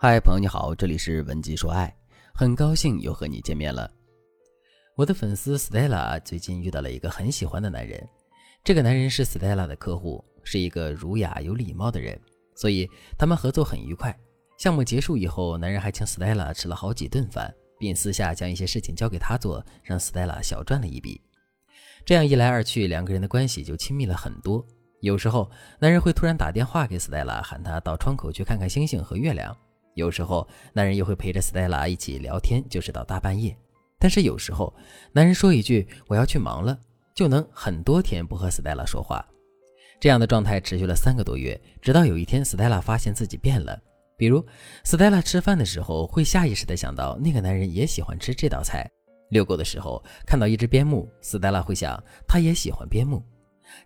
嗨，朋友你好，这里是文姬说爱，很高兴又和你见面了。我的粉丝 Stella 最近遇到了一个很喜欢的男人，这个男人是 Stella 的客户，是一个儒雅有礼貌的人，所以他们合作很愉快。项目结束以后，男人还请 Stella 吃了好几顿饭，并私下将一些事情交给他做，让 Stella 小赚了一笔。这样一来二去，两个人的关系就亲密了很多。有时候，男人会突然打电话给 Stella，喊他到窗口去看看星星和月亮。有时候，男人又会陪着 Stella 一起聊天，就是到大半夜。但是有时候，男人说一句“我要去忙了”，就能很多天不和 Stella 说话。这样的状态持续了三个多月，直到有一天，Stella 发现自己变了。比如，Stella 吃饭的时候会下意识地想到那个男人也喜欢吃这道菜；遛狗的时候看到一只边牧，Stella 会想他也喜欢边牧。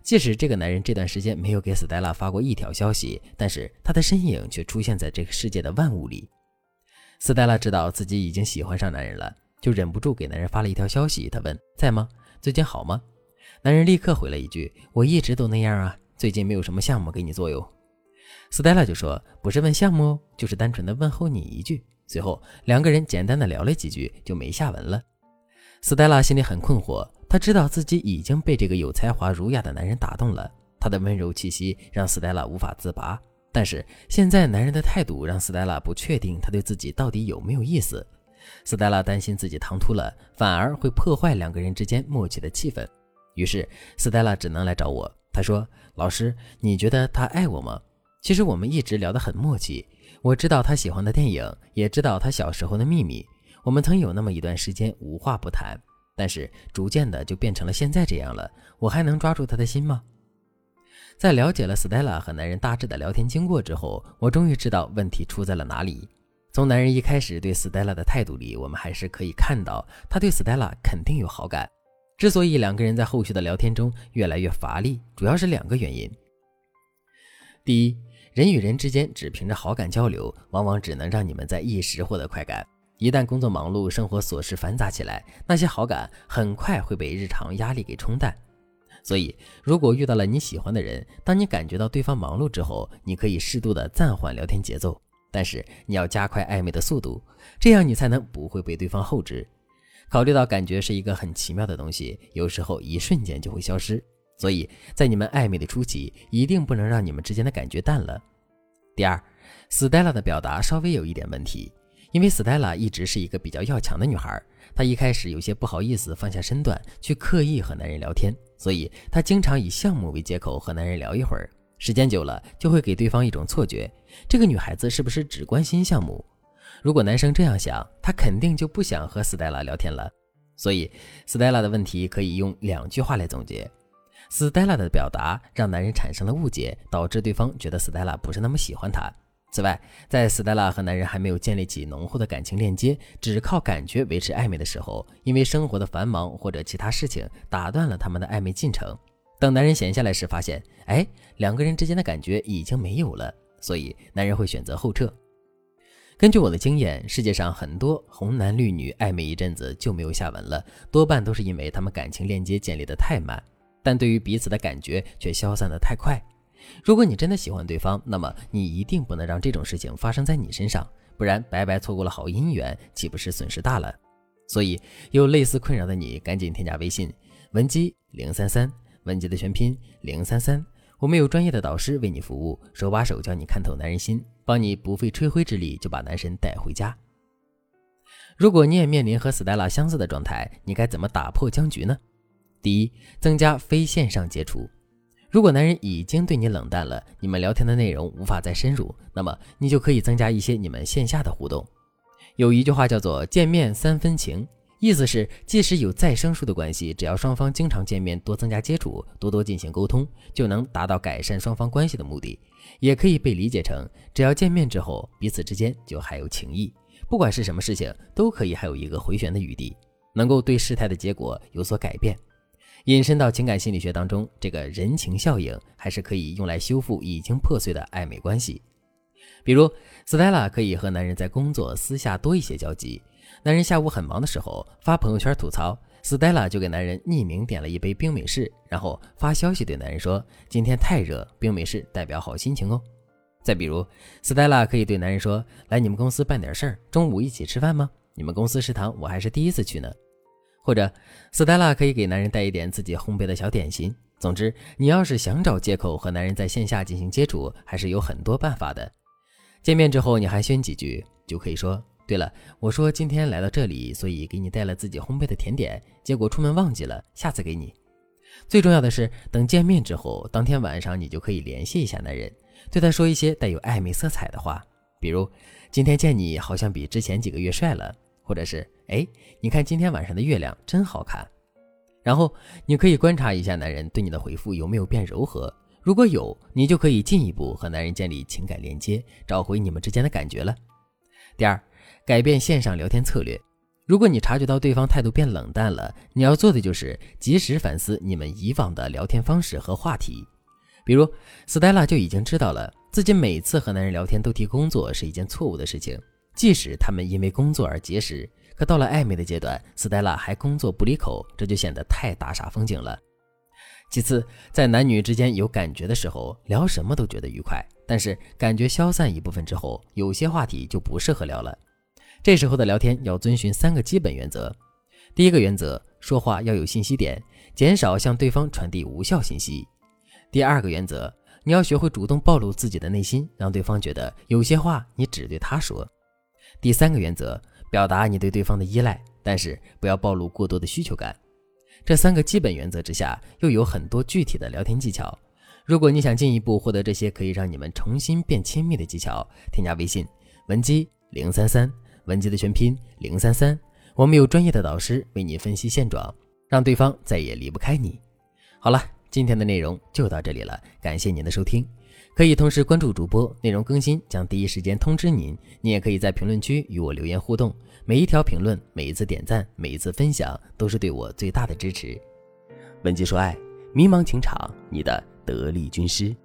即使这个男人这段时间没有给 Stella 发过一条消息，但是他的身影却出现在这个世界的万物里。Stella 知道自己已经喜欢上男人了，就忍不住给男人发了一条消息。他问：“在吗？最近好吗？”男人立刻回了一句：“我一直都那样啊，最近没有什么项目给你做哟。”Stella 就说：“不是问项目哦，就是单纯的问候你一句。”随后两个人简单的聊了几句，就没下文了。斯黛拉心里很困惑。她知道自己已经被这个有才华、儒雅的男人打动了，他的温柔气息让斯黛拉无法自拔。但是现在男人的态度让斯黛拉不确定他对自己到底有没有意思。斯黛拉担心自己唐突了，反而会破坏两个人之间默契的气氛。于是斯黛拉只能来找我。她说：“老师，你觉得他爱我吗？其实我们一直聊得很默契。我知道他喜欢的电影，也知道他小时候的秘密。我们曾有那么一段时间无话不谈。”但是逐渐的就变成了现在这样了，我还能抓住他的心吗？在了解了 Stella 和男人大致的聊天经过之后，我终于知道问题出在了哪里。从男人一开始对 Stella 的态度里，我们还是可以看到他对 Stella 肯定有好感。之所以两个人在后续的聊天中越来越乏力，主要是两个原因。第一，人与人之间只凭着好感交流，往往只能让你们在一时获得快感。一旦工作忙碌，生活琐事繁杂起来，那些好感很快会被日常压力给冲淡。所以，如果遇到了你喜欢的人，当你感觉到对方忙碌之后，你可以适度的暂缓聊天节奏，但是你要加快暧昧的速度，这样你才能不会被对方后置。考虑到感觉是一个很奇妙的东西，有时候一瞬间就会消失，所以在你们暧昧的初期，一定不能让你们之间的感觉淡了。第二，Stella 的表达稍微有一点问题。因为 Stella 一直是一个比较要强的女孩，她一开始有些不好意思放下身段去刻意和男人聊天，所以她经常以项目为借口和男人聊一会儿。时间久了，就会给对方一种错觉：这个女孩子是不是只关心项目？如果男生这样想，他肯定就不想和 Stella 聊天了。所以，Stella 的问题可以用两句话来总结：Stella 的表达让男人产生了误解，导致对方觉得 Stella 不是那么喜欢他。此外，在 Stella 和男人还没有建立起浓厚的感情链接，只靠感觉维持暧昧的时候，因为生活的繁忙或者其他事情打断了他们的暧昧进程。等男人闲下来时，发现，哎，两个人之间的感觉已经没有了，所以男人会选择后撤。根据我的经验，世界上很多红男绿女暧昧一阵子就没有下文了，多半都是因为他们感情链接建立的太慢，但对于彼此的感觉却消散的太快。如果你真的喜欢对方，那么你一定不能让这种事情发生在你身上，不然白白错过了好姻缘，岂不是损失大了？所以有类似困扰的你，赶紧添加微信文姬零三三，文姬的全拼零三三，我们有专业的导师为你服务，手把手教你看透男人心，帮你不费吹灰之力就把男神带回家。如果你也面临和 Stella 相似的状态，你该怎么打破僵局呢？第一，增加非线上接触。如果男人已经对你冷淡了，你们聊天的内容无法再深入，那么你就可以增加一些你们线下的互动。有一句话叫做“见面三分情”，意思是即使有再生疏的关系，只要双方经常见面，多增加接触，多多进行沟通，就能达到改善双方关系的目的。也可以被理解成，只要见面之后，彼此之间就还有情谊，不管是什么事情，都可以还有一个回旋的余地，能够对事态的结果有所改变。引申到情感心理学当中，这个人情效应还是可以用来修复已经破碎的暧昧关系。比如，Stella 可以和男人在工作私下多一些交集。男人下午很忙的时候发朋友圈吐槽，Stella 就给男人匿名点了一杯冰美式，然后发消息对男人说：“今天太热，冰美式代表好心情哦。”再比如，Stella 可以对男人说：“来你们公司办点事儿，中午一起吃饭吗？你们公司食堂我还是第一次去呢。”或者，Stella 可以给男人带一点自己烘焙的小点心。总之，你要是想找借口和男人在线下进行接触，还是有很多办法的。见面之后，你寒暄几句，就可以说：“对了，我说今天来到这里，所以给你带了自己烘焙的甜点，结果出门忘记了，下次给你。”最重要的是，等见面之后，当天晚上你就可以联系一下男人。对他说一些带有暧昧色彩的话，比如今天见你好像比之前几个月帅了，或者是哎，你看今天晚上的月亮真好看。然后你可以观察一下男人对你的回复有没有变柔和，如果有，你就可以进一步和男人建立情感连接，找回你们之间的感觉了。第二，改变线上聊天策略。如果你察觉到对方态度变冷淡了，你要做的就是及时反思你们以往的聊天方式和话题。比如，Stella 就已经知道了自己每次和男人聊天都提工作是一件错误的事情。即使他们因为工作而结识，可到了暧昧的阶段，Stella 还工作不离口，这就显得太大煞风景了。其次，在男女之间有感觉的时候，聊什么都觉得愉快。但是感觉消散一部分之后，有些话题就不适合聊了。这时候的聊天要遵循三个基本原则：第一个原则，说话要有信息点，减少向对方传递无效信息。第二个原则，你要学会主动暴露自己的内心，让对方觉得有些话你只对他说。第三个原则，表达你对对方的依赖，但是不要暴露过多的需求感。这三个基本原则之下，又有很多具体的聊天技巧。如果你想进一步获得这些可以让你们重新变亲密的技巧，添加微信文姬零三三，文姬的全拼零三三，我们有专业的导师为你分析现状，让对方再也离不开你。好了。今天的内容就到这里了，感谢您的收听，可以同时关注主播，内容更新将第一时间通知您。你也可以在评论区与我留言互动，每一条评论、每一次点赞、每一次分享，都是对我最大的支持。文姬说爱，迷茫情场，你的得力军师。